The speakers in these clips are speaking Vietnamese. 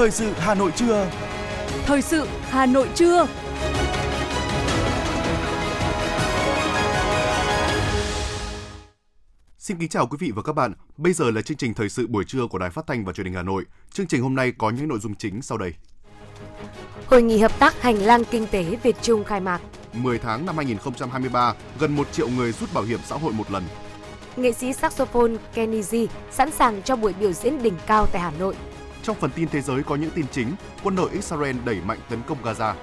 Thời sự Hà Nội trưa. Thời sự Hà Nội trưa. Xin kính chào quý vị và các bạn. Bây giờ là chương trình thời sự buổi trưa của Đài Phát thanh và Truyền hình Hà Nội. Chương trình hôm nay có những nội dung chính sau đây. Hội nghị hợp tác hành lang kinh tế Việt Trung khai mạc. 10 tháng năm 2023, gần 1 triệu người rút bảo hiểm xã hội một lần. Nghệ sĩ saxophone Kenny G sẵn sàng cho buổi biểu diễn đỉnh cao tại Hà Nội. Trong phần tin thế giới có những tin chính, quân đội Israel đẩy mạnh tấn công Gaza.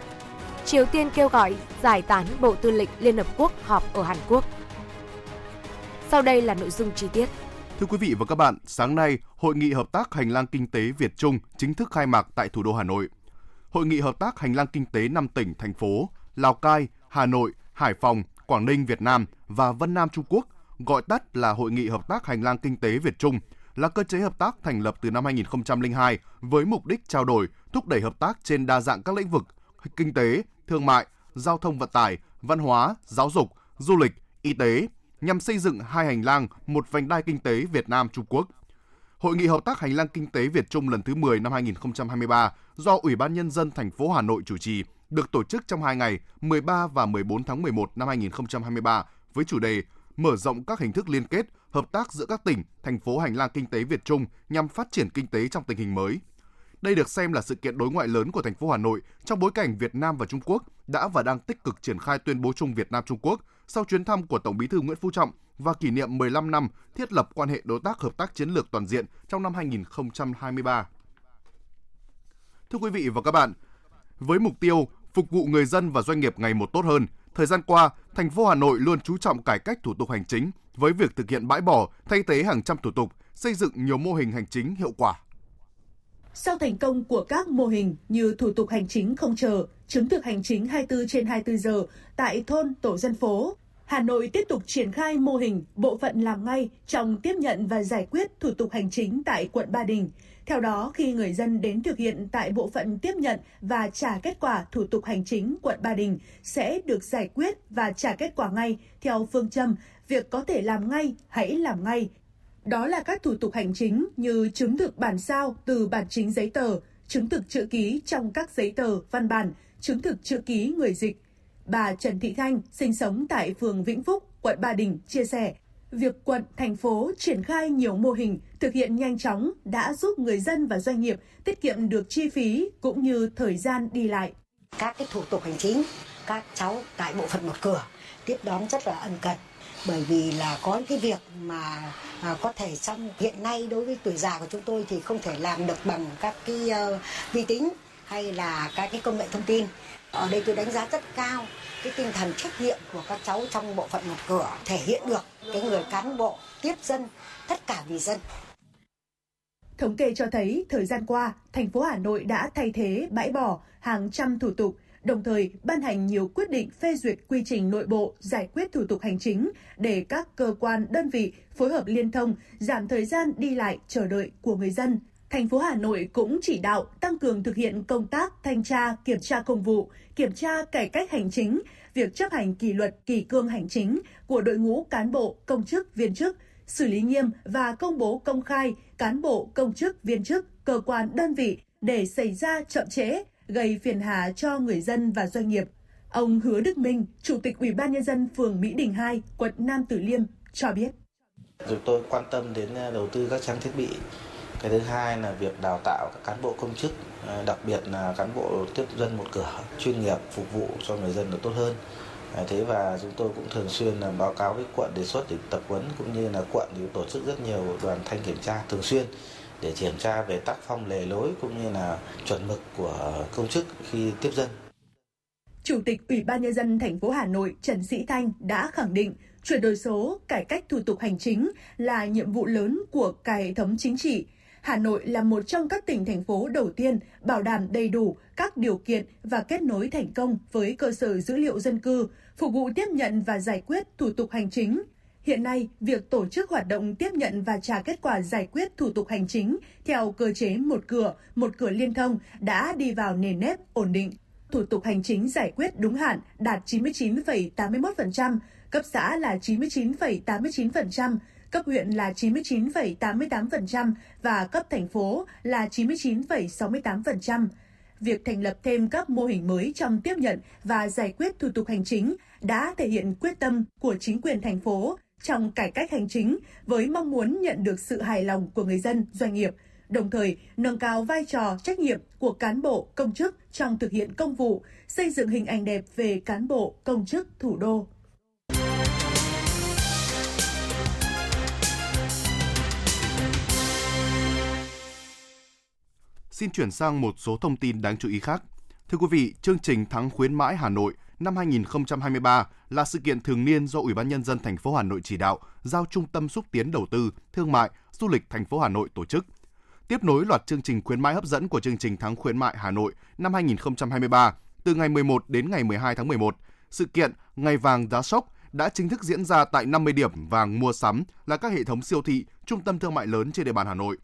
Triều Tiên kêu gọi giải tán Bộ Tư lệnh Liên Hợp Quốc họp ở Hàn Quốc. Sau đây là nội dung chi tiết. Thưa quý vị và các bạn, sáng nay, Hội nghị Hợp tác Hành lang Kinh tế Việt Trung chính thức khai mạc tại thủ đô Hà Nội. Hội nghị Hợp tác Hành lang Kinh tế 5 tỉnh, thành phố Lào Cai, Hà Nội, Hải Phòng, Quảng Ninh Việt Nam và Vân Nam Trung Quốc, gọi tắt là Hội nghị Hợp tác Hành lang Kinh tế Việt Trung, là cơ chế hợp tác thành lập từ năm 2002 với mục đích trao đổi, thúc đẩy hợp tác trên đa dạng các lĩnh vực kinh tế, thương mại, giao thông vận tải, văn hóa, giáo dục, du lịch, y tế, nhằm xây dựng hai hành lang, một vành đai kinh tế Việt Nam Trung Quốc. Hội nghị hợp tác hành lang kinh tế Việt Trung lần thứ 10 năm 2023 do Ủy ban nhân dân thành phố Hà Nội chủ trì được tổ chức trong hai ngày 13 và 14 tháng 11 năm 2023 với chủ đề mở rộng các hình thức liên kết, hợp tác giữa các tỉnh, thành phố hành lang kinh tế Việt Trung nhằm phát triển kinh tế trong tình hình mới. Đây được xem là sự kiện đối ngoại lớn của thành phố Hà Nội trong bối cảnh Việt Nam và Trung Quốc đã và đang tích cực triển khai tuyên bố chung Việt Nam Trung Quốc sau chuyến thăm của Tổng Bí thư Nguyễn Phú Trọng và kỷ niệm 15 năm thiết lập quan hệ đối tác hợp tác chiến lược toàn diện trong năm 2023. Thưa quý vị và các bạn, với mục tiêu phục vụ người dân và doanh nghiệp ngày một tốt hơn, thời gian qua, thành phố Hà Nội luôn chú trọng cải cách thủ tục hành chính với việc thực hiện bãi bỏ, thay thế hàng trăm thủ tục, xây dựng nhiều mô hình hành chính hiệu quả. Sau thành công của các mô hình như thủ tục hành chính không chờ, chứng thực hành chính 24 trên 24 giờ tại thôn, tổ dân phố, Hà Nội tiếp tục triển khai mô hình bộ phận làm ngay trong tiếp nhận và giải quyết thủ tục hành chính tại quận Ba Đình. Theo đó, khi người dân đến thực hiện tại bộ phận tiếp nhận và trả kết quả thủ tục hành chính quận Ba Đình sẽ được giải quyết và trả kết quả ngay theo phương châm việc có thể làm ngay, hãy làm ngay. Đó là các thủ tục hành chính như chứng thực bản sao từ bản chính giấy tờ, chứng thực chữ ký trong các giấy tờ, văn bản, chứng thực chữ ký người dịch. Bà Trần Thị Thanh, sinh sống tại phường Vĩnh Phúc, quận Ba Đình, chia sẻ, việc quận, thành phố triển khai nhiều mô hình thực hiện nhanh chóng đã giúp người dân và doanh nghiệp tiết kiệm được chi phí cũng như thời gian đi lại. Các cái thủ tục hành chính, các cháu tại bộ phận một cửa tiếp đón rất là ân cần bởi vì là có cái việc mà à, có thể trong hiện nay đối với tuổi già của chúng tôi thì không thể làm được bằng các cái uh, vi tính hay là các cái công nghệ thông tin ở đây tôi đánh giá rất cao cái tinh thần trách nhiệm của các cháu trong bộ phận một cửa thể hiện được cái người cán bộ tiếp dân tất cả vì dân Thống kê cho thấy, thời gian qua, thành phố Hà Nội đã thay thế bãi bỏ hàng trăm thủ tục, đồng thời ban hành nhiều quyết định phê duyệt quy trình nội bộ giải quyết thủ tục hành chính để các cơ quan, đơn vị phối hợp liên thông, giảm thời gian đi lại chờ đợi của người dân. Thành phố Hà Nội cũng chỉ đạo tăng cường thực hiện công tác thanh tra, kiểm tra công vụ, kiểm tra cải cách hành chính, việc chấp hành kỷ luật kỷ cương hành chính của đội ngũ cán bộ, công chức, viên chức, xử lý nghiêm và công bố công khai cán bộ, công chức, viên chức, cơ quan, đơn vị để xảy ra chậm trễ, gây phiền hà cho người dân và doanh nghiệp. Ông Hứa Đức Minh, Chủ tịch Ủy ban nhân dân phường Mỹ Đình 2, quận Nam Từ Liêm cho biết. Chúng tôi quan tâm đến à, đầu tư các trang thiết bị. Cái thứ hai là việc đào tạo các cán bộ công chức, ờ, đặc biệt là cán bộ tiếp dân một cửa chuyên nghiệp phục vụ cho người dân được tốt hơn. Ờ, thế và chúng tôi cũng thường xuyên là báo cáo với quận đề xuất để tập huấn cũng như là quận thì tổ chức rất nhiều đoàn thanh kiểm tra thường xuyên để kiểm tra về tác phong lề lối cũng như là chuẩn mực của công chức khi tiếp dân. Chủ tịch Ủy ban nhân dân thành phố Hà Nội Trần Sĩ Thanh đã khẳng định chuyển đổi số, cải cách thủ tục hành chính là nhiệm vụ lớn của cả hệ thống chính trị. Hà Nội là một trong các tỉnh thành phố đầu tiên bảo đảm đầy đủ các điều kiện và kết nối thành công với cơ sở dữ liệu dân cư, phục vụ tiếp nhận và giải quyết thủ tục hành chính. Hiện nay, việc tổ chức hoạt động tiếp nhận và trả kết quả giải quyết thủ tục hành chính theo cơ chế một cửa, một cửa liên thông đã đi vào nền nếp ổn định. Thủ tục hành chính giải quyết đúng hạn đạt 99,81%, cấp xã là 99,89%, cấp huyện là 99,88% và cấp thành phố là 99,68%. Việc thành lập thêm các mô hình mới trong tiếp nhận và giải quyết thủ tục hành chính đã thể hiện quyết tâm của chính quyền thành phố trong cải cách hành chính với mong muốn nhận được sự hài lòng của người dân, doanh nghiệp, đồng thời nâng cao vai trò trách nhiệm của cán bộ, công chức trong thực hiện công vụ, xây dựng hình ảnh đẹp về cán bộ, công chức thủ đô. Xin chuyển sang một số thông tin đáng chú ý khác. Thưa quý vị, chương trình Thắng khuyến mãi Hà Nội năm 2023 là sự kiện thường niên do Ủy ban nhân dân thành phố Hà Nội chỉ đạo, giao Trung tâm xúc tiến đầu tư, thương mại, du lịch thành phố Hà Nội tổ chức. Tiếp nối loạt chương trình khuyến mãi hấp dẫn của chương trình Tháng khuyến mại Hà Nội năm 2023 từ ngày 11 đến ngày 12 tháng 11, sự kiện Ngày vàng giá sốc đã chính thức diễn ra tại 50 điểm vàng mua sắm là các hệ thống siêu thị, trung tâm thương mại lớn trên địa bàn Hà Nội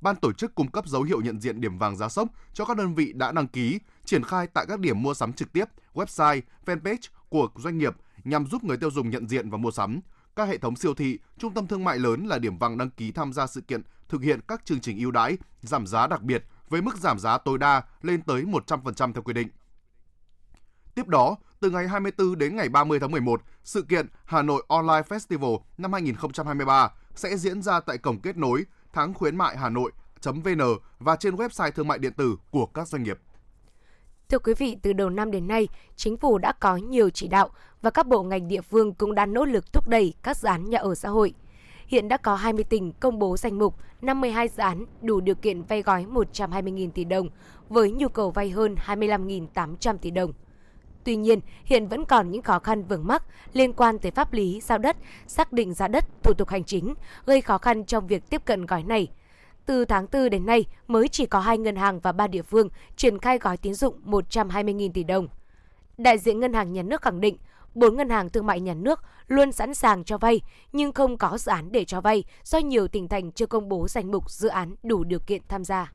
ban tổ chức cung cấp dấu hiệu nhận diện điểm vàng giá sốc cho các đơn vị đã đăng ký, triển khai tại các điểm mua sắm trực tiếp, website, fanpage của doanh nghiệp nhằm giúp người tiêu dùng nhận diện và mua sắm. Các hệ thống siêu thị, trung tâm thương mại lớn là điểm vàng đăng ký tham gia sự kiện thực hiện các chương trình ưu đãi, giảm giá đặc biệt với mức giảm giá tối đa lên tới 100% theo quy định. Tiếp đó, từ ngày 24 đến ngày 30 tháng 11, sự kiện Hà Nội Online Festival năm 2023 sẽ diễn ra tại cổng kết nối tháng khuyến mại Hà Nội.vn và trên website thương mại điện tử của các doanh nghiệp. Thưa quý vị, từ đầu năm đến nay, chính phủ đã có nhiều chỉ đạo và các bộ ngành địa phương cũng đã nỗ lực thúc đẩy các dự án nhà ở xã hội. Hiện đã có 20 tỉnh công bố danh mục 52 dự án đủ điều kiện vay gói 120.000 tỷ đồng với nhu cầu vay hơn 25.800 tỷ đồng. Tuy nhiên, hiện vẫn còn những khó khăn vướng mắc liên quan tới pháp lý giao đất, xác định giá đất, thủ tục hành chính, gây khó khăn trong việc tiếp cận gói này. Từ tháng 4 đến nay, mới chỉ có hai ngân hàng và ba địa phương triển khai gói tín dụng 120.000 tỷ đồng. Đại diện Ngân hàng Nhà nước khẳng định, bốn ngân hàng thương mại nhà nước luôn sẵn sàng cho vay nhưng không có dự án để cho vay do nhiều tỉnh thành chưa công bố danh mục dự án đủ điều kiện tham gia.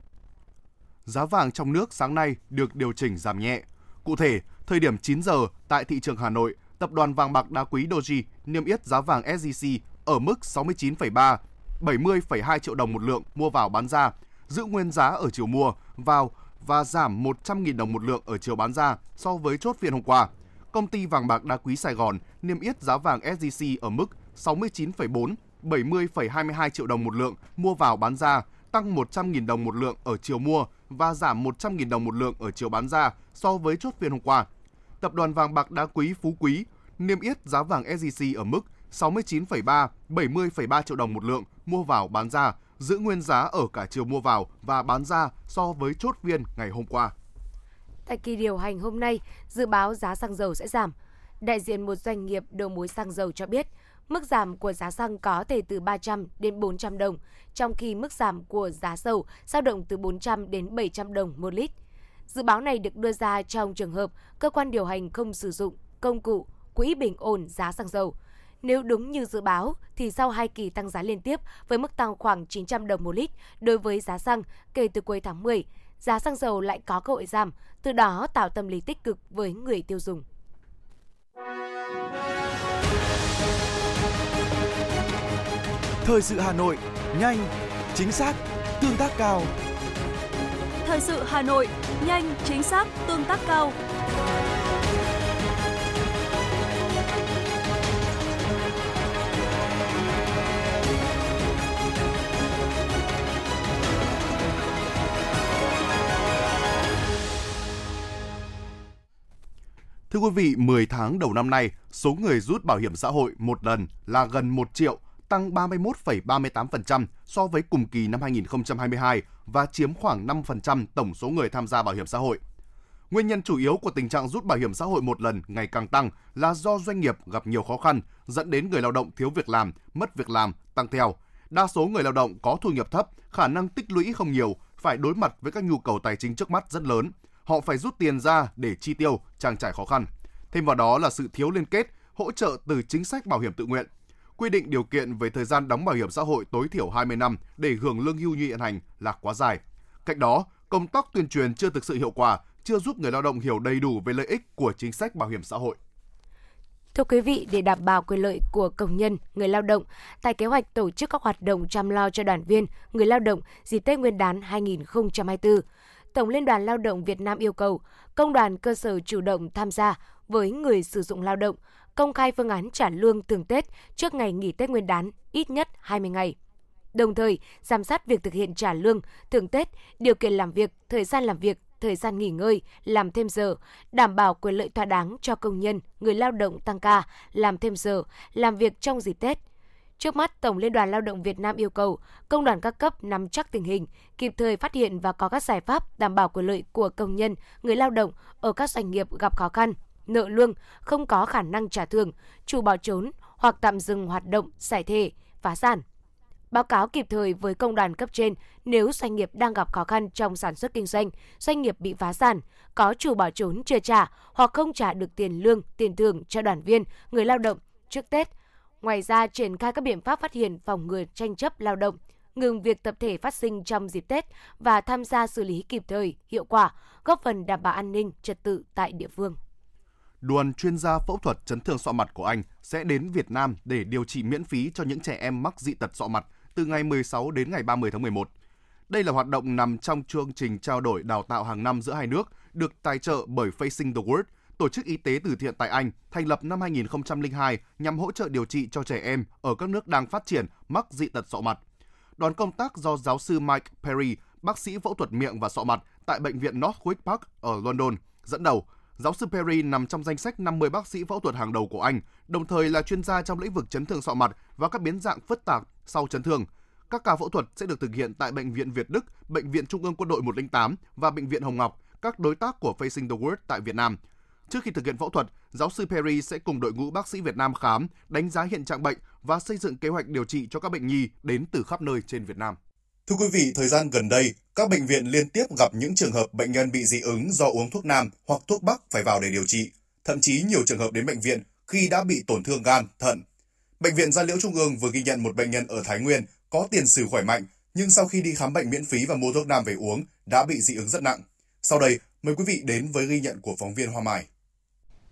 Giá vàng trong nước sáng nay được điều chỉnh giảm nhẹ. Cụ thể, Thời điểm 9 giờ tại thị trường Hà Nội, tập đoàn vàng bạc đá quý Doji niêm yết giá vàng SJC ở mức 69,3 70,2 triệu đồng một lượng mua vào bán ra, giữ nguyên giá ở chiều mua vào và giảm 100.000 đồng một lượng ở chiều bán ra so với chốt phiên hôm qua. Công ty vàng bạc đá quý Sài Gòn niêm yết giá vàng SJC ở mức 69,4 70,22 triệu đồng một lượng mua vào bán ra, tăng 100.000 đồng một lượng ở chiều mua và giảm 100.000 đồng một lượng ở chiều bán ra so với chốt phiên hôm qua. Tập đoàn vàng bạc đá quý Phú Quý niêm yết giá vàng SJC ở mức 69,3 70,3 triệu đồng một lượng mua vào bán ra, giữ nguyên giá ở cả chiều mua vào và bán ra so với chốt phiên ngày hôm qua. Tại kỳ điều hành hôm nay, dự báo giá xăng dầu sẽ giảm. Đại diện một doanh nghiệp đầu mối xăng dầu cho biết, mức giảm của giá xăng có thể từ 300 đến 400 đồng, trong khi mức giảm của giá dầu dao động từ 400 đến 700 đồng một lít. Dự báo này được đưa ra trong trường hợp cơ quan điều hành không sử dụng công cụ quỹ bình ổn giá xăng dầu. Nếu đúng như dự báo, thì sau hai kỳ tăng giá liên tiếp với mức tăng khoảng 900 đồng một lít đối với giá xăng kể từ cuối tháng 10, giá xăng dầu lại có cơ hội giảm, từ đó tạo tâm lý tích cực với người tiêu dùng. Thời sự Hà Nội, nhanh, chính xác, tương tác cao. Thời sự Hà Nội, nhanh, chính xác, tương tác cao. Thưa quý vị, 10 tháng đầu năm nay, số người rút bảo hiểm xã hội một lần là gần 1 triệu, tăng 31,38% so với cùng kỳ năm 2022 và chiếm khoảng 5% tổng số người tham gia bảo hiểm xã hội. Nguyên nhân chủ yếu của tình trạng rút bảo hiểm xã hội một lần ngày càng tăng là do doanh nghiệp gặp nhiều khó khăn, dẫn đến người lao động thiếu việc làm, mất việc làm tăng theo. Đa số người lao động có thu nhập thấp, khả năng tích lũy không nhiều, phải đối mặt với các nhu cầu tài chính trước mắt rất lớn. Họ phải rút tiền ra để chi tiêu, trang trải khó khăn. Thêm vào đó là sự thiếu liên kết, hỗ trợ từ chính sách bảo hiểm tự nguyện, quy định điều kiện về thời gian đóng bảo hiểm xã hội tối thiểu 20 năm để hưởng lương hưu như hiện hành là quá dài. Cạnh đó, công tác tuyên truyền chưa thực sự hiệu quả, chưa giúp người lao động hiểu đầy đủ về lợi ích của chính sách bảo hiểm xã hội. Thưa quý vị, để đảm bảo quyền lợi của công nhân, người lao động, tại kế hoạch tổ chức các hoạt động chăm lo cho đoàn viên, người lao động dịp Tết Nguyên đán 2024, Tổng Liên đoàn Lao động Việt Nam yêu cầu công đoàn cơ sở chủ động tham gia với người sử dụng lao động, công khai phương án trả lương thường Tết trước ngày nghỉ Tết Nguyên đán ít nhất 20 ngày. Đồng thời, giám sát việc thực hiện trả lương thường Tết, điều kiện làm việc, thời gian làm việc, thời gian nghỉ ngơi, làm thêm giờ, đảm bảo quyền lợi thỏa đáng cho công nhân, người lao động tăng ca, làm thêm giờ, làm việc trong dịp Tết. Trước mắt, Tổng Liên đoàn Lao động Việt Nam yêu cầu công đoàn các cấp nắm chắc tình hình, kịp thời phát hiện và có các giải pháp đảm bảo quyền lợi của công nhân, người lao động ở các doanh nghiệp gặp khó khăn, nợ lương, không có khả năng trả thưởng, chủ bỏ trốn hoặc tạm dừng hoạt động, giải thể, phá sản báo cáo kịp thời với công đoàn cấp trên nếu doanh nghiệp đang gặp khó khăn trong sản xuất kinh doanh, doanh nghiệp bị phá sản, có chủ bỏ trốn chưa trả hoặc không trả được tiền lương, tiền thưởng cho đoàn viên, người lao động trước Tết. Ngoài ra, triển khai các biện pháp phát hiện phòng ngừa tranh chấp lao động, ngừng việc tập thể phát sinh trong dịp Tết và tham gia xử lý kịp thời, hiệu quả, góp phần đảm bảo an ninh, trật tự tại địa phương. Đoàn chuyên gia phẫu thuật chấn thương sọ mặt của Anh sẽ đến Việt Nam để điều trị miễn phí cho những trẻ em mắc dị tật sọ mặt từ ngày 16 đến ngày 30 tháng 11. Đây là hoạt động nằm trong chương trình trao đổi đào tạo hàng năm giữa hai nước, được tài trợ bởi Facing the World, tổ chức y tế từ thiện tại Anh, thành lập năm 2002 nhằm hỗ trợ điều trị cho trẻ em ở các nước đang phát triển mắc dị tật sọ mặt. Đoàn công tác do giáo sư Mike Perry, bác sĩ phẫu thuật miệng và sọ mặt tại bệnh viện Northwick Park ở London, dẫn đầu. Giáo sư Perry nằm trong danh sách 50 bác sĩ phẫu thuật hàng đầu của Anh, đồng thời là chuyên gia trong lĩnh vực chấn thương sọ mặt và các biến dạng phức tạp sau chấn thương. Các ca phẫu thuật sẽ được thực hiện tại Bệnh viện Việt Đức, Bệnh viện Trung ương Quân đội 108 và Bệnh viện Hồng Ngọc, các đối tác của Facing the World tại Việt Nam. Trước khi thực hiện phẫu thuật, giáo sư Perry sẽ cùng đội ngũ bác sĩ Việt Nam khám, đánh giá hiện trạng bệnh và xây dựng kế hoạch điều trị cho các bệnh nhi đến từ khắp nơi trên Việt Nam. Thưa quý vị, thời gian gần đây, các bệnh viện liên tiếp gặp những trường hợp bệnh nhân bị dị ứng do uống thuốc nam hoặc thuốc bắc phải vào để điều trị. Thậm chí nhiều trường hợp đến bệnh viện khi đã bị tổn thương gan, thận. Bệnh viện Gia Liễu Trung ương vừa ghi nhận một bệnh nhân ở Thái Nguyên có tiền sử khỏe mạnh, nhưng sau khi đi khám bệnh miễn phí và mua thuốc nam về uống đã bị dị ứng rất nặng. Sau đây, mời quý vị đến với ghi nhận của phóng viên Hoa Mai.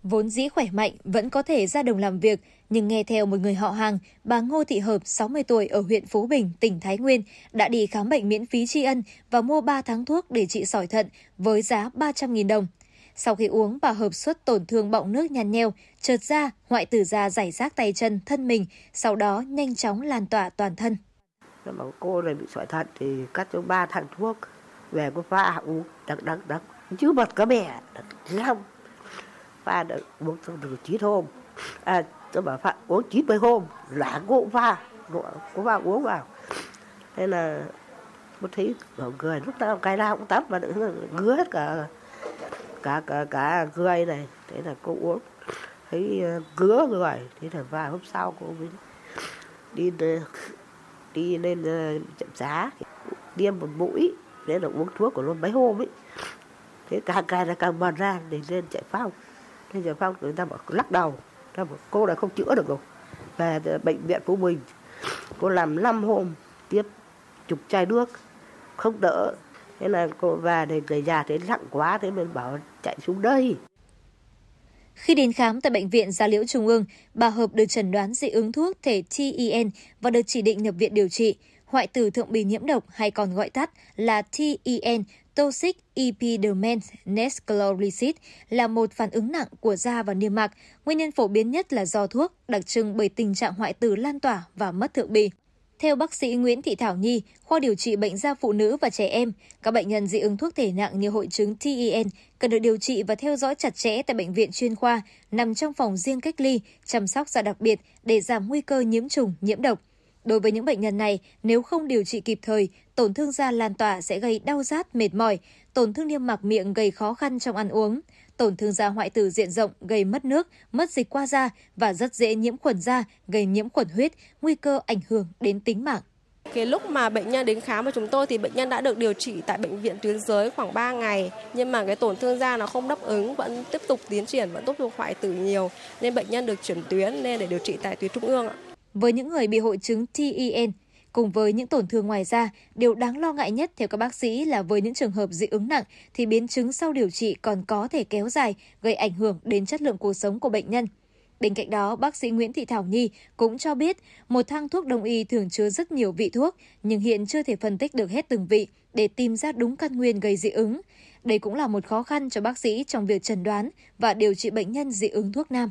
Vốn dĩ khỏe mạnh vẫn có thể ra đồng làm việc, nhưng nghe theo một người họ hàng, bà Ngô Thị Hợp, 60 tuổi ở huyện Phú Bình, tỉnh Thái Nguyên, đã đi khám bệnh miễn phí tri ân và mua 3 tháng thuốc để trị sỏi thận với giá 300.000 đồng. Sau khi uống, bà Hợp xuất tổn thương bọng nước nhăn nheo, trượt da, hoại tử da giải rác tay chân, thân mình, sau đó nhanh chóng lan tỏa toàn thân. Dạ Nó bảo cô này bị sỏi thận thì cắt cho 3 thằng thuốc, về có pha uống, đắng đắng đắng, chứ bật có mẹ, lắm. Pha được uống xong được chín hôm, à, tôi bảo pha uống 90 hôm, là gỗ cũng pha, gỗ pha uống vào. Thế là có thấy ở người lúc nào cái nào cũng tắt mà ngứa hết cả cả cả cả người này. Thế là cô uống thấy ờ, ngứa người. Thế là vài hôm sau cô mới đi đi lên chậm giá, tiêm một mũi. Thế là uống thuốc của luôn mấy hôm ấy. Thế càng càng là càng mần ra để lên chạy phong thế giờ phong người ta bảo lắc đầu. Ta bảo cô này không chữa được rồi. Về ờ, bệnh viện phú bình cô làm 5 hôm tiếp chục chai nước không đỡ. Thế là cô về thì người già thấy nặng quá thế mình bảo chạy xuống đây. Khi đến khám tại Bệnh viện Gia Liễu Trung ương, bà Hợp được chẩn đoán dị ứng thuốc thể TEN và được chỉ định nhập viện điều trị. Hoại tử thượng bì nhiễm độc hay còn gọi tắt là TEN, Toxic Epidermis Nesclerosis là một phản ứng nặng của da và niêm mạc. Nguyên nhân phổ biến nhất là do thuốc, đặc trưng bởi tình trạng hoại tử lan tỏa và mất thượng bì. Theo bác sĩ Nguyễn Thị Thảo Nhi, khoa điều trị bệnh da phụ nữ và trẻ em, các bệnh nhân dị ứng thuốc thể nặng như hội chứng TEN cần được điều trị và theo dõi chặt chẽ tại bệnh viện chuyên khoa, nằm trong phòng riêng cách ly, chăm sóc da đặc biệt để giảm nguy cơ nhiễm trùng, nhiễm độc. Đối với những bệnh nhân này, nếu không điều trị kịp thời, tổn thương da lan tỏa sẽ gây đau rát, mệt mỏi, tổn thương niêm mạc miệng gây khó khăn trong ăn uống, tổn thương da hoại tử diện rộng gây mất nước, mất dịch qua da và rất dễ nhiễm khuẩn da, gây nhiễm khuẩn huyết, nguy cơ ảnh hưởng đến tính mạng. Cái lúc mà bệnh nhân đến khám với chúng tôi thì bệnh nhân đã được điều trị tại bệnh viện tuyến dưới khoảng 3 ngày nhưng mà cái tổn thương da nó không đáp ứng vẫn tiếp tục tiến triển vẫn tiếp tục hoại tử nhiều nên bệnh nhân được chuyển tuyến lên để điều trị tại tuyến trung ương ạ. Với những người bị hội chứng TEN, Cùng với những tổn thương ngoài da, điều đáng lo ngại nhất theo các bác sĩ là với những trường hợp dị ứng nặng thì biến chứng sau điều trị còn có thể kéo dài, gây ảnh hưởng đến chất lượng cuộc sống của bệnh nhân. Bên cạnh đó, bác sĩ Nguyễn Thị Thảo Nhi cũng cho biết một thang thuốc đông y thường chứa rất nhiều vị thuốc, nhưng hiện chưa thể phân tích được hết từng vị để tìm ra đúng căn nguyên gây dị ứng. Đây cũng là một khó khăn cho bác sĩ trong việc chẩn đoán và điều trị bệnh nhân dị ứng thuốc nam.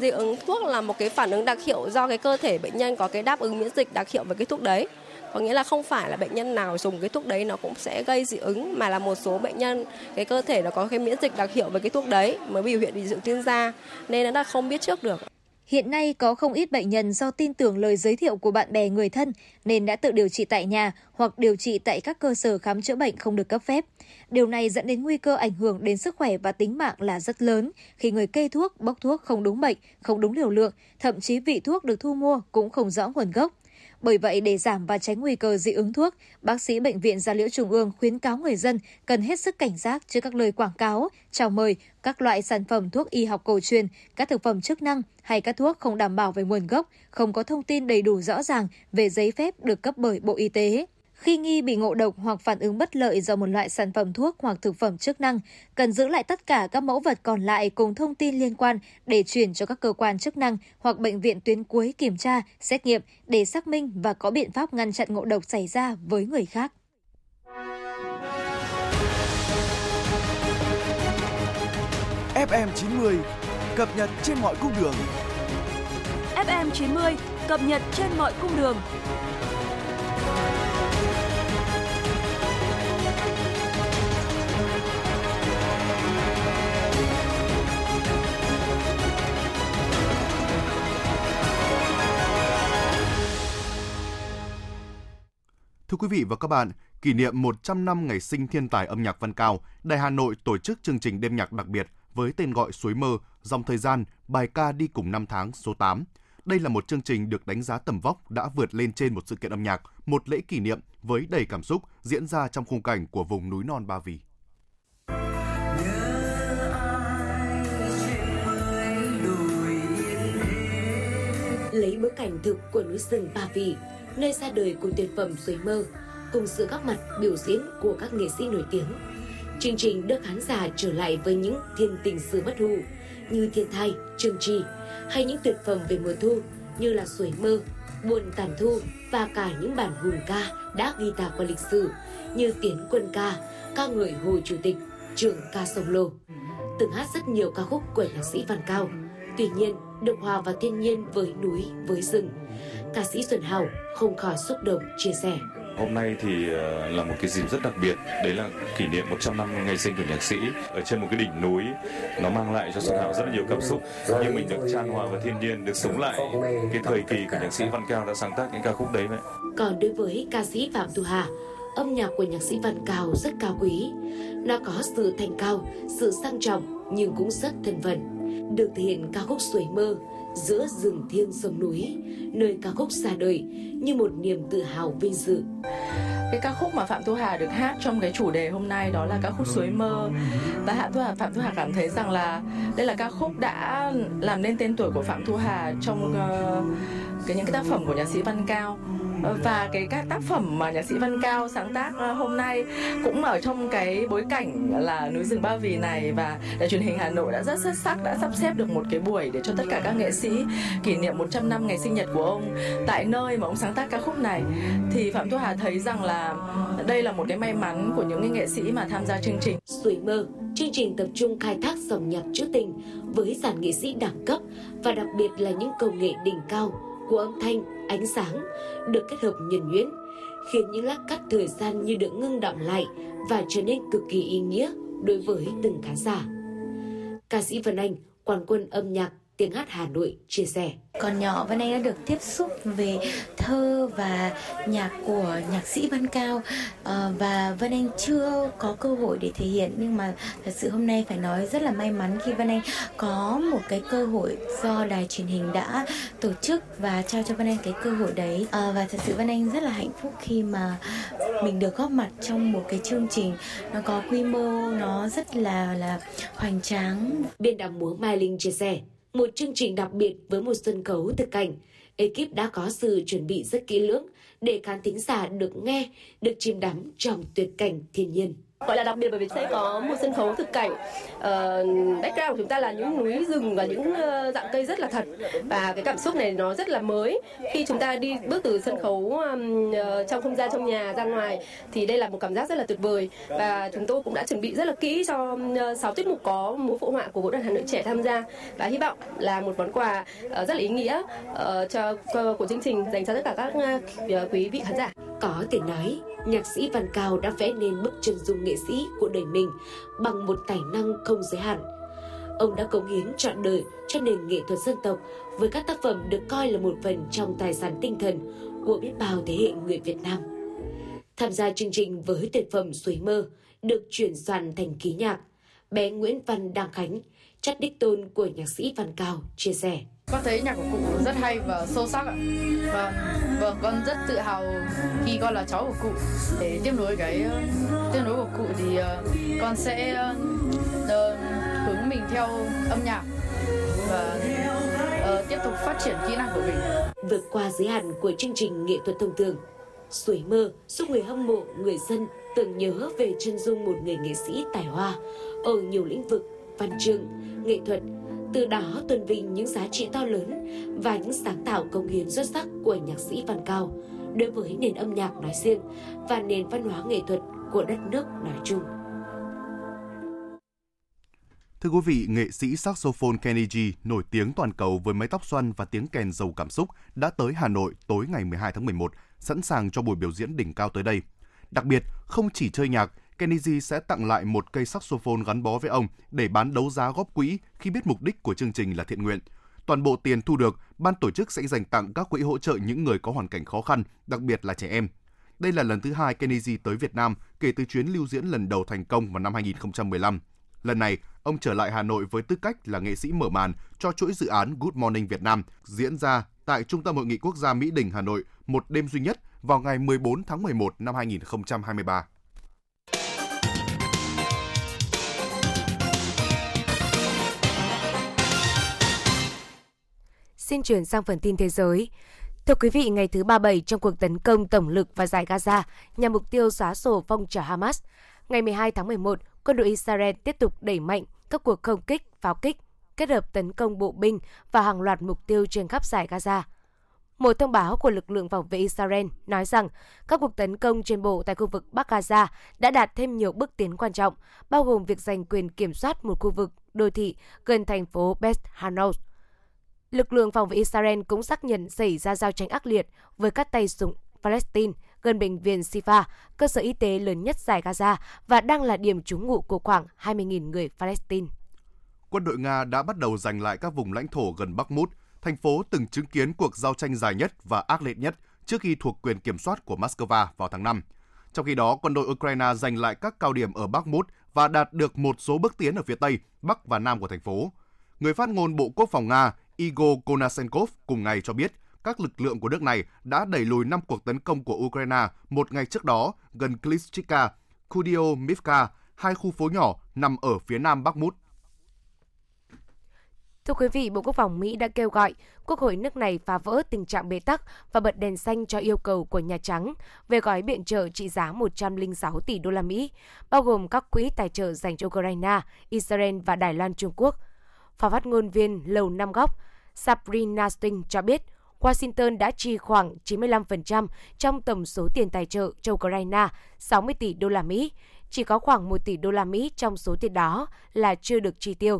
Dị ứng thuốc là một cái phản ứng đặc hiệu do cái cơ thể bệnh nhân có cái đáp ứng miễn dịch đặc hiệu với cái thuốc đấy. Có nghĩa là không phải là bệnh nhân nào dùng cái thuốc đấy nó cũng sẽ gây dị ứng, mà là một số bệnh nhân, cái cơ thể nó có cái miễn dịch đặc hiệu với cái thuốc đấy mới biểu hiện bị dị ứng trên da nên nó là không biết trước được. Hiện nay có không ít bệnh nhân do tin tưởng lời giới thiệu của bạn bè người thân nên đã tự điều trị tại nhà hoặc điều trị tại các cơ sở khám chữa bệnh không được cấp phép. Điều này dẫn đến nguy cơ ảnh hưởng đến sức khỏe và tính mạng là rất lớn khi người kê thuốc, bốc thuốc không đúng bệnh, không đúng liều lượng, thậm chí vị thuốc được thu mua cũng không rõ nguồn gốc. Bởi vậy, để giảm và tránh nguy cơ dị ứng thuốc, bác sĩ Bệnh viện Gia Liễu Trung ương khuyến cáo người dân cần hết sức cảnh giác trước các lời quảng cáo, chào mời, các loại sản phẩm thuốc y học cổ truyền, các thực phẩm chức năng hay các thuốc không đảm bảo về nguồn gốc, không có thông tin đầy đủ rõ ràng về giấy phép được cấp bởi Bộ Y tế. Khi nghi bị ngộ độc hoặc phản ứng bất lợi do một loại sản phẩm thuốc hoặc thực phẩm chức năng, cần giữ lại tất cả các mẫu vật còn lại cùng thông tin liên quan để chuyển cho các cơ quan chức năng hoặc bệnh viện tuyến cuối kiểm tra, xét nghiệm để xác minh và có biện pháp ngăn chặn ngộ độc xảy ra với người khác. FM90 cập nhật trên mọi cung đường. FM90 cập nhật trên mọi cung đường. Thưa quý vị và các bạn, kỷ niệm 100 năm ngày sinh thiên tài âm nhạc Văn Cao, Đài Hà Nội tổ chức chương trình đêm nhạc đặc biệt với tên gọi Suối mơ, dòng thời gian, bài ca đi cùng năm tháng số 8. Đây là một chương trình được đánh giá tầm vóc đã vượt lên trên một sự kiện âm nhạc, một lễ kỷ niệm với đầy cảm xúc diễn ra trong khung cảnh của vùng núi non Ba Vì. Lấy bối cảnh thực của núi rừng Ba Vì, nơi ra đời của tuyệt phẩm Suối Mơ, cùng sự góp mặt biểu diễn của các nghệ sĩ nổi tiếng. Chương trình đưa khán giả trở lại với những thiên tình xưa bất hủ như Thiên Thai, Trường Trì hay những tuyệt phẩm về mùa thu như là Suối Mơ, Buồn Tàn Thu và cả những bản hùng ca đã ghi tạc vào lịch sử như Tiến Quân Ca, ca người Hồ Chủ tịch, trường ca sông Lô. Từng hát rất nhiều ca khúc của nhạc sĩ Văn Cao, tuy nhiên được hòa vào thiên nhiên với núi, với rừng. Ca sĩ Xuân Hào không khỏi xúc động chia sẻ. Hôm nay thì ờ, là một cái dịp rất đặc biệt, đấy là kỷ niệm 100 năm ngày sinh của nhạc sĩ ở trên một cái đỉnh núi. Nó mang lại cho Xuân Hào rất là nhiều cảm xúc, nhưng mình được chan hòa vào thiên nhiên, được sống lại cái thời kỳ của nhạc sĩ Văn Cao đã sáng tác những ca khúc đấy vậy. Còn đối với ca sĩ Phạm Thu Hà, âm nhạc của nhạc sĩ Văn Cao rất cao quý. Nó có sự thanh cao, sự sang trọng nhưng cũng rất thân vận. Được thể hiện ca khúc Suối Mơ giữa rừng thiêng sông núi, nơi ca khúc ra đời như một niềm tự hào vinh dự. cái ca khúc mà Phạm Thu Hà được hát trong cái chủ đề hôm nay đó là ca khúc Suối Mơ và Hạ Thu Hà Phạm Thu Hà cảm thấy rằng là đây là ca khúc đã làm nên tên tuổi của Phạm Thu Hà trong uh, cái những cái tác phẩm của nhạc sĩ Văn Cao Ờ, và cái các tác phẩm mà nhạc sĩ Văn Cao sáng tác ờ, hôm nay cũng ở trong cái bối cảnh là núi rừng Ba Vì này và đài truyền hình Hà Nội đã rất xuất sắc đã sắp xếp được một cái buổi để cho tất cả các nghệ sĩ kỷ niệm 100 năm ngày sinh nhật của ông tại nơi mà ông sáng tác ca khúc này thì Phạm Thu Hà thấy rằng là đây là một cái may mắn của những nghệ sĩ mà tham gia chương trình. Sủi mơ, chương trình tập trung khai thác dòng nhạc trữ tình với dàn nghệ sĩ đẳng cấp và đặc biệt là những công nghệ đỉnh cao của âm thanh, ánh sáng được kết hợp nhuần nhuyễn, khiến những lát cắt thời gian như được ngưng đọng lại và trở nên cực kỳ ý nghĩa đối với từng khán giả. Ca sĩ Vân Anh, quan quân âm nhạc tiếng hát Hà Nội chia sẻ. Còn nhỏ Vân Anh đã được tiếp xúc về thơ và nhạc của nhạc sĩ Văn Cao à, và Vân Anh chưa có cơ hội để thể hiện nhưng mà thật sự hôm nay phải nói rất là may mắn khi Vân Anh có một cái cơ hội do đài truyền hình đã tổ chức và trao cho Vân Anh cái cơ hội đấy à, và thật sự Vân Anh rất là hạnh phúc khi mà mình được góp mặt trong một cái chương trình nó có quy mô nó rất là là hoành tráng. Biên đạo múa Mai Linh chia sẻ một chương trình đặc biệt với một sân khấu thực cảnh. Ekip đã có sự chuẩn bị rất kỹ lưỡng để khán thính giả được nghe, được chìm đắm trong tuyệt cảnh thiên nhiên. Gọi là đặc biệt bởi vì sẽ có một sân khấu thực cảnh. Uh, background của chúng ta là những núi rừng và những uh, dạng cây rất là thật và cái cảm xúc này nó rất là mới. Khi chúng ta đi bước từ sân khấu um, uh, trong không gian trong nhà ra ngoài thì đây là một cảm giác rất là tuyệt vời và chúng tôi cũng đã chuẩn bị rất là kỹ cho uh, 6 tiết mục có múa phụ họa của vũ đoàn Hà Nội trẻ tham gia và hy vọng là một món quà uh, rất là ý nghĩa uh, cho của chương trình dành cho tất cả các uh, quý vị khán giả. Có thể nói, nhạc sĩ Văn Cao đã vẽ nên bức chân dung nghệ sĩ của đời mình bằng một tài năng không giới hạn. Ông đã cống hiến trọn đời cho nền nghệ thuật dân tộc với các tác phẩm được coi là một phần trong tài sản tinh thần của biết bao thế hệ người Việt Nam. Tham gia chương trình với tuyệt phẩm Suối Mơ được chuyển soạn thành ký nhạc, bé Nguyễn Văn Đăng Khánh, chất đích tôn của nhạc sĩ Văn Cao, chia sẻ. Con thấy nhạc của cụ rất hay và sâu sắc ạ. Vâng, vâng con rất tự hào khi con là cháu của cụ. Để tiếp nối cái tiếp nối của cụ thì uh, con sẽ uh, hướng mình theo âm nhạc và uh, tiếp tục phát triển kỹ năng của mình. Vượt qua giới hạn của chương trình nghệ thuật thông thường, Suối mơ giúp người hâm mộ, người dân tưởng nhớ về chân dung một người nghệ sĩ tài hoa ở nhiều lĩnh vực văn chương, nghệ thuật, từ đó tôn vinh những giá trị to lớn và những sáng tạo công hiến xuất sắc của nhạc sĩ Văn Cao đối với nền âm nhạc nói riêng và nền văn hóa nghệ thuật của đất nước nói chung. Thưa quý vị, nghệ sĩ saxophone Kenny G nổi tiếng toàn cầu với mái tóc xoăn và tiếng kèn giàu cảm xúc đã tới Hà Nội tối ngày 12 tháng 11, sẵn sàng cho buổi biểu diễn đỉnh cao tới đây. Đặc biệt, không chỉ chơi nhạc, Kennedy sẽ tặng lại một cây saxophone gắn bó với ông để bán đấu giá góp quỹ khi biết mục đích của chương trình là thiện nguyện. Toàn bộ tiền thu được, ban tổ chức sẽ dành tặng các quỹ hỗ trợ những người có hoàn cảnh khó khăn, đặc biệt là trẻ em. Đây là lần thứ hai Kennedy tới Việt Nam kể từ chuyến lưu diễn lần đầu thành công vào năm 2015. Lần này, ông trở lại Hà Nội với tư cách là nghệ sĩ mở màn cho chuỗi dự án Good Morning Việt Nam diễn ra tại Trung tâm Hội nghị Quốc gia Mỹ Đình Hà Nội một đêm duy nhất vào ngày 14 tháng 11 năm 2023. Xin chuyển sang phần tin thế giới. Thưa quý vị, ngày thứ 37 trong cuộc tấn công tổng lực và giải Gaza nhằm mục tiêu xóa sổ phong trào Hamas, ngày 12 tháng 11, quân đội Israel tiếp tục đẩy mạnh các cuộc không kích, pháo kích, kết hợp tấn công bộ binh và hàng loạt mục tiêu trên khắp giải Gaza. Một thông báo của lực lượng phòng vệ Israel nói rằng các cuộc tấn công trên bộ tại khu vực Bắc Gaza đã đạt thêm nhiều bước tiến quan trọng, bao gồm việc giành quyền kiểm soát một khu vực đô thị gần thành phố Beth Hanoun. Lực lượng phòng vệ Israel cũng xác nhận xảy ra giao tranh ác liệt với các tay súng Palestine gần bệnh viện Sifa, cơ sở y tế lớn nhất giải Gaza và đang là điểm trú ngụ của khoảng 20.000 người Palestine. Quân đội Nga đã bắt đầu giành lại các vùng lãnh thổ gần Bắc Mút thành phố từng chứng kiến cuộc giao tranh dài nhất và ác liệt nhất trước khi thuộc quyền kiểm soát của Moscow vào tháng 5. Trong khi đó, quân đội Ukraine giành lại các cao điểm ở Bakhmut và đạt được một số bước tiến ở phía Tây, Bắc và Nam của thành phố. Người phát ngôn Bộ Quốc phòng Nga Igor Konashenkov cùng ngày cho biết các lực lượng của nước này đã đẩy lùi 5 cuộc tấn công của Ukraine một ngày trước đó gần Klitschka, Kudiomivka, hai khu phố nhỏ nằm ở phía nam Bakhmut. Thưa quý vị, Bộ Quốc phòng Mỹ đã kêu gọi Quốc hội nước này phá vỡ tình trạng bế tắc và bật đèn xanh cho yêu cầu của Nhà Trắng về gói viện trợ trị giá 106 tỷ đô la Mỹ, bao gồm các quỹ tài trợ dành cho Ukraine, Israel và Đài Loan Trung Quốc. Phó phát ngôn viên Lầu Năm Góc Sabrina Sting cho biết Washington đã chi khoảng 95% trong tổng số tiền tài trợ cho Ukraine, 60 tỷ đô la Mỹ. Chỉ có khoảng 1 tỷ đô la Mỹ trong số tiền đó là chưa được chi tiêu.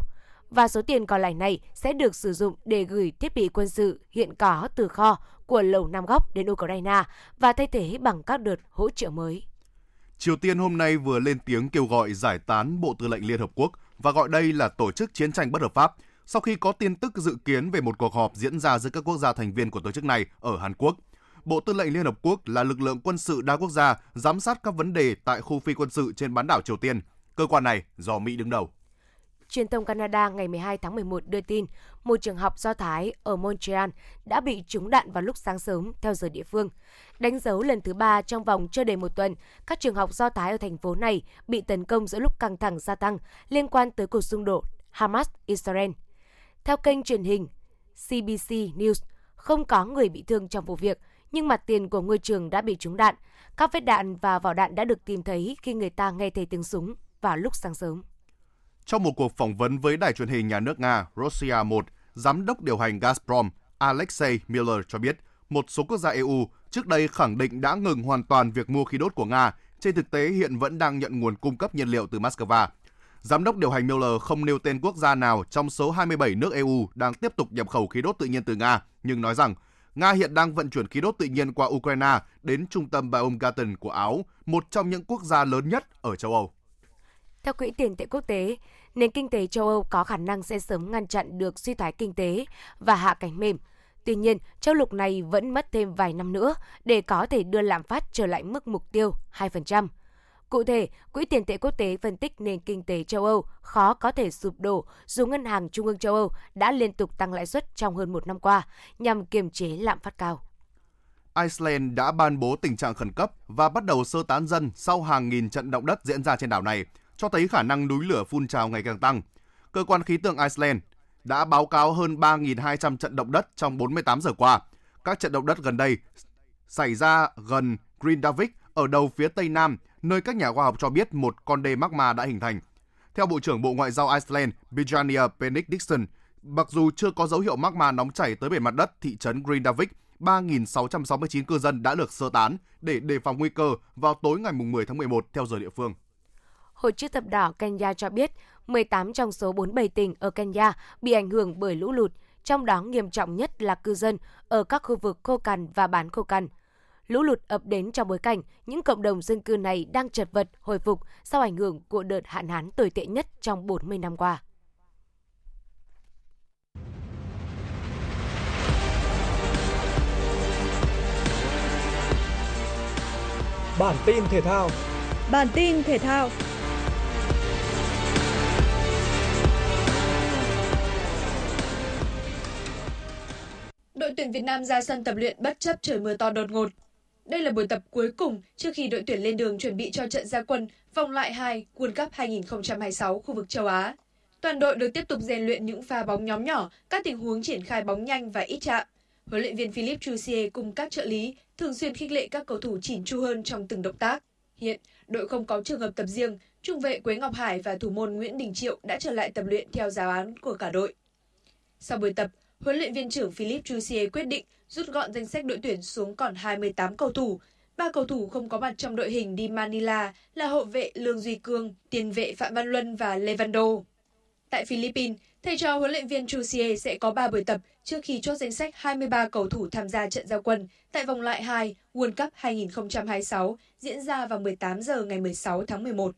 Và số tiền còn lại này sẽ được sử dụng để gửi thiết bị quân sự hiện có từ kho của Lầu Năm Góc đến Ukraine và thay thế bằng các đợt hỗ trợ mới. Triều Tiên hôm nay vừa lên tiếng kêu gọi giải tán Bộ Tư lệnh Liên Hợp Quốc và gọi đây là tổ chức chiến tranh bất hợp pháp – sau khi có tin tức dự kiến về một cuộc họp diễn ra giữa các quốc gia thành viên của tổ chức này ở Hàn Quốc. Bộ Tư lệnh Liên Hợp Quốc là lực lượng quân sự đa quốc gia giám sát các vấn đề tại khu phi quân sự trên bán đảo Triều Tiên. Cơ quan này do Mỹ đứng đầu. Truyền thông Canada ngày 12 tháng 11 đưa tin một trường học Do Thái ở Montreal đã bị trúng đạn vào lúc sáng sớm theo giờ địa phương. Đánh dấu lần thứ ba trong vòng chưa đầy một tuần, các trường học Do Thái ở thành phố này bị tấn công giữa lúc căng thẳng gia tăng liên quan tới cuộc xung đột Hamas-Israel. Theo kênh truyền hình CBC News, không có người bị thương trong vụ việc, nhưng mặt tiền của ngôi trường đã bị trúng đạn. Các vết đạn và vỏ đạn đã được tìm thấy khi người ta nghe thấy tiếng súng vào lúc sáng sớm. Trong một cuộc phỏng vấn với đài truyền hình nhà nước Nga Russia 1, giám đốc điều hành Gazprom Alexei Miller cho biết một số quốc gia EU trước đây khẳng định đã ngừng hoàn toàn việc mua khí đốt của Nga, trên thực tế hiện vẫn đang nhận nguồn cung cấp nhiên liệu từ Moscow. Giám đốc điều hành Miller không nêu tên quốc gia nào trong số 27 nước EU đang tiếp tục nhập khẩu khí đốt tự nhiên từ Nga, nhưng nói rằng Nga hiện đang vận chuyển khí đốt tự nhiên qua Ukraine đến trung tâm Baumgarten của Áo, một trong những quốc gia lớn nhất ở châu Âu. Theo Quỹ tiền tệ quốc tế, nền kinh tế châu Âu có khả năng sẽ sớm ngăn chặn được suy thoái kinh tế và hạ cánh mềm. Tuy nhiên, châu lục này vẫn mất thêm vài năm nữa để có thể đưa lạm phát trở lại mức mục tiêu 2%. Cụ thể, Quỹ tiền tệ quốc tế phân tích nền kinh tế châu Âu khó có thể sụp đổ dù Ngân hàng Trung ương châu Âu đã liên tục tăng lãi suất trong hơn một năm qua nhằm kiềm chế lạm phát cao. Iceland đã ban bố tình trạng khẩn cấp và bắt đầu sơ tán dân sau hàng nghìn trận động đất diễn ra trên đảo này, cho thấy khả năng núi lửa phun trào ngày càng tăng. Cơ quan khí tượng Iceland đã báo cáo hơn 3.200 trận động đất trong 48 giờ qua. Các trận động đất gần đây xảy ra gần Grindavik ở đầu phía tây nam, nơi các nhà khoa học cho biết một con đê magma đã hình thành. Theo Bộ trưởng Bộ Ngoại giao Iceland Bjarni Benediktsson, mặc dù chưa có dấu hiệu magma nóng chảy tới bề mặt đất thị trấn Grindavik, 3.669 cư dân đã được sơ tán để đề phòng nguy cơ vào tối ngày 10 tháng 11 theo giờ địa phương. Hội chữ thập đỏ Kenya cho biết 18 trong số 47 tỉnh ở Kenya bị ảnh hưởng bởi lũ lụt, trong đó nghiêm trọng nhất là cư dân ở các khu vực khô cằn và bán khô cằn. Lũ lụt ập đến trong bối cảnh những cộng đồng dân cư này đang chật vật hồi phục sau ảnh hưởng của đợt hạn hán tồi tệ nhất trong 40 năm qua. Bản tin thể thao Bản tin thể thao Đội tuyển Việt Nam ra sân tập luyện bất chấp trời mưa to đột ngột. Đây là buổi tập cuối cùng trước khi đội tuyển lên đường chuẩn bị cho trận gia quân vòng loại 2 World Cup 2026 khu vực châu Á. Toàn đội được tiếp tục rèn luyện những pha bóng nhóm nhỏ, các tình huống triển khai bóng nhanh và ít chạm. Huấn luyện viên Philip Chusier cùng các trợ lý thường xuyên khích lệ các cầu thủ chỉn chu hơn trong từng động tác. Hiện, đội không có trường hợp tập riêng, trung vệ Quế Ngọc Hải và thủ môn Nguyễn Đình Triệu đã trở lại tập luyện theo giáo án của cả đội. Sau buổi tập, huấn luyện viên trưởng Philippe Jussier quyết định rút gọn danh sách đội tuyển xuống còn 28 cầu thủ. Ba cầu thủ không có mặt trong đội hình đi Manila là hậu vệ Lương Duy Cương, tiền vệ Phạm Văn Luân và Lê Văn Đô. Tại Philippines, thầy trò huấn luyện viên Chusier sẽ có 3 buổi tập trước khi chốt danh sách 23 cầu thủ tham gia trận giao quân tại vòng loại 2 World Cup 2026 diễn ra vào 18 giờ ngày 16 tháng 11.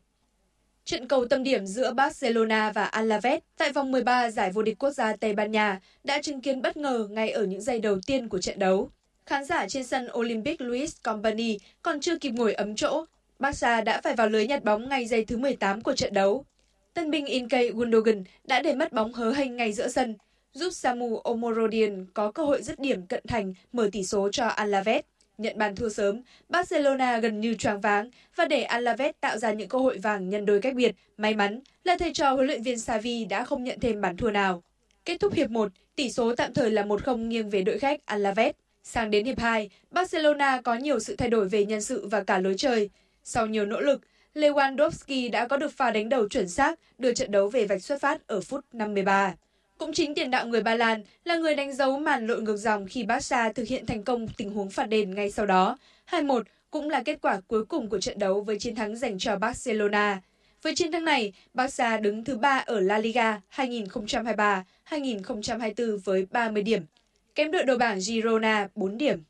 Trận cầu tâm điểm giữa Barcelona và Alaves tại vòng 13 giải vô địch quốc gia Tây Ban Nha đã chứng kiến bất ngờ ngay ở những giây đầu tiên của trận đấu. Khán giả trên sân Olympic Luis Company còn chưa kịp ngồi ấm chỗ, Barca đã phải vào lưới nhặt bóng ngay giây thứ 18 của trận đấu. Tân binh Inkay Gundogan đã để mất bóng hớ hênh ngay giữa sân, giúp Samu Omorodian có cơ hội dứt điểm cận thành mở tỷ số cho Alaves. Nhận bàn thua sớm, Barcelona gần như choáng váng và để Alaves tạo ra những cơ hội vàng nhân đôi cách biệt. May mắn là thầy trò huấn luyện viên Xavi đã không nhận thêm bàn thua nào. Kết thúc hiệp 1, tỷ số tạm thời là 1-0 nghiêng về đội khách Alaves. Sang đến hiệp 2, Barcelona có nhiều sự thay đổi về nhân sự và cả lối chơi. Sau nhiều nỗ lực, Lewandowski đã có được pha đánh đầu chuẩn xác, đưa trận đấu về vạch xuất phát ở phút 53. Cũng chính tiền đạo người Ba Lan là người đánh dấu màn lội ngược dòng khi Barca thực hiện thành công tình huống phạt đền ngay sau đó. 2-1 cũng là kết quả cuối cùng của trận đấu với chiến thắng dành cho Barcelona. Với chiến thắng này, Barca đứng thứ 3 ở La Liga 2023-2024 với 30 điểm, kém đội đầu bảng Girona 4 điểm.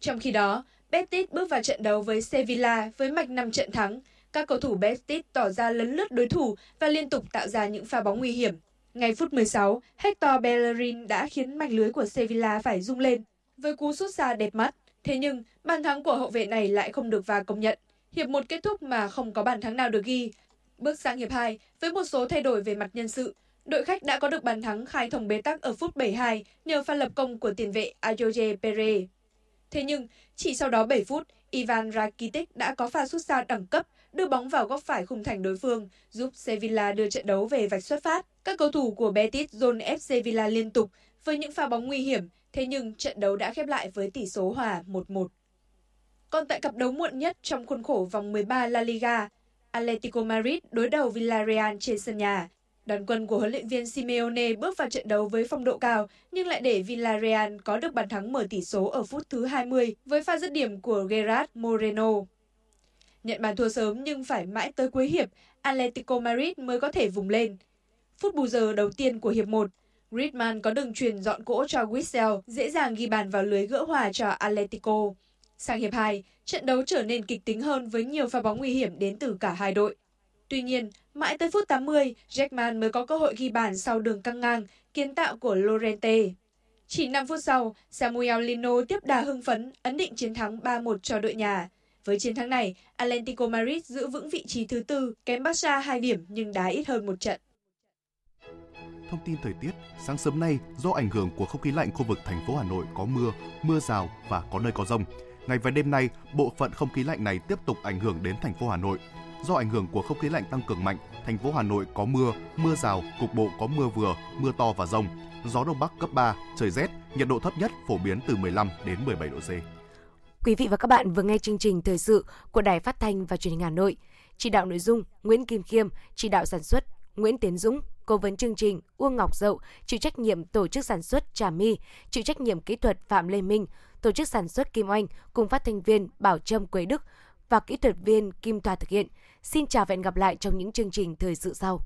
Trong khi đó, Betis bước vào trận đấu với Sevilla với mạch 5 trận thắng. Các cầu thủ Betis tỏ ra lấn lướt đối thủ và liên tục tạo ra những pha bóng nguy hiểm. Ngay phút 16, Hector Bellerin đã khiến mạch lưới của Sevilla phải rung lên với cú sút xa đẹp mắt. Thế nhưng, bàn thắng của hậu vệ này lại không được VAR công nhận. Hiệp 1 kết thúc mà không có bàn thắng nào được ghi. Bước sang hiệp 2, với một số thay đổi về mặt nhân sự, đội khách đã có được bàn thắng khai thông bế tắc ở phút 72 nhờ pha lập công của tiền vệ Ayoje Pere. Thế nhưng, chỉ sau đó 7 phút, Ivan Rakitic đã có pha sút xa đẳng cấp đưa bóng vào góc phải khung thành đối phương, giúp Sevilla đưa trận đấu về vạch xuất phát. Các cầu thủ của Betis dồn ép Sevilla liên tục với những pha bóng nguy hiểm Thế nhưng trận đấu đã khép lại với tỷ số hòa 1-1. Còn tại cặp đấu muộn nhất trong khuôn khổ vòng 13 La Liga, Atletico Madrid đối đầu Villarreal trên sân nhà. Đoàn quân của huấn luyện viên Simeone bước vào trận đấu với phong độ cao nhưng lại để Villarreal có được bàn thắng mở tỷ số ở phút thứ 20 với pha dứt điểm của Gerard Moreno. Nhận bàn thua sớm nhưng phải mãi tới cuối hiệp, Atletico Madrid mới có thể vùng lên. Phút bù giờ đầu tiên của hiệp 1, Griezmann có đường truyền dọn cỗ cho Witsel, dễ dàng ghi bàn vào lưới gỡ hòa cho Atletico. Sang hiệp 2, trận đấu trở nên kịch tính hơn với nhiều pha bóng nguy hiểm đến từ cả hai đội. Tuy nhiên, mãi tới phút 80, Jackman mới có cơ hội ghi bàn sau đường căng ngang, kiến tạo của Lorente. Chỉ 5 phút sau, Samuel Lino tiếp đà hưng phấn, ấn định chiến thắng 3-1 cho đội nhà. Với chiến thắng này, Atlético Madrid giữ vững vị trí thứ tư, kém Barca 2 điểm nhưng đá ít hơn một trận. Thông tin thời tiết, sáng sớm nay do ảnh hưởng của không khí lạnh khu vực thành phố Hà Nội có mưa, mưa rào và có nơi có rông. Ngày và đêm nay, bộ phận không khí lạnh này tiếp tục ảnh hưởng đến thành phố Hà Nội. Do ảnh hưởng của không khí lạnh tăng cường mạnh, thành phố Hà Nội có mưa, mưa rào, cục bộ có mưa vừa, mưa to và rông. Gió đông bắc cấp 3, trời rét, nhiệt độ thấp nhất phổ biến từ 15 đến 17 độ C. Quý vị và các bạn vừa nghe chương trình thời sự của Đài Phát thanh và Truyền hình Hà Nội. Chỉ đạo nội dung Nguyễn Kim Khiêm, chỉ đạo sản xuất Nguyễn Tiến Dũng, cố vấn chương trình Uông Ngọc Dậu, chịu trách nhiệm tổ chức sản xuất Trà My, chịu trách nhiệm kỹ thuật Phạm Lê Minh, tổ chức sản xuất Kim Oanh cùng phát thanh viên Bảo Trâm Quế Đức và kỹ thuật viên Kim Thoa thực hiện. Xin chào và hẹn gặp lại trong những chương trình thời sự sau.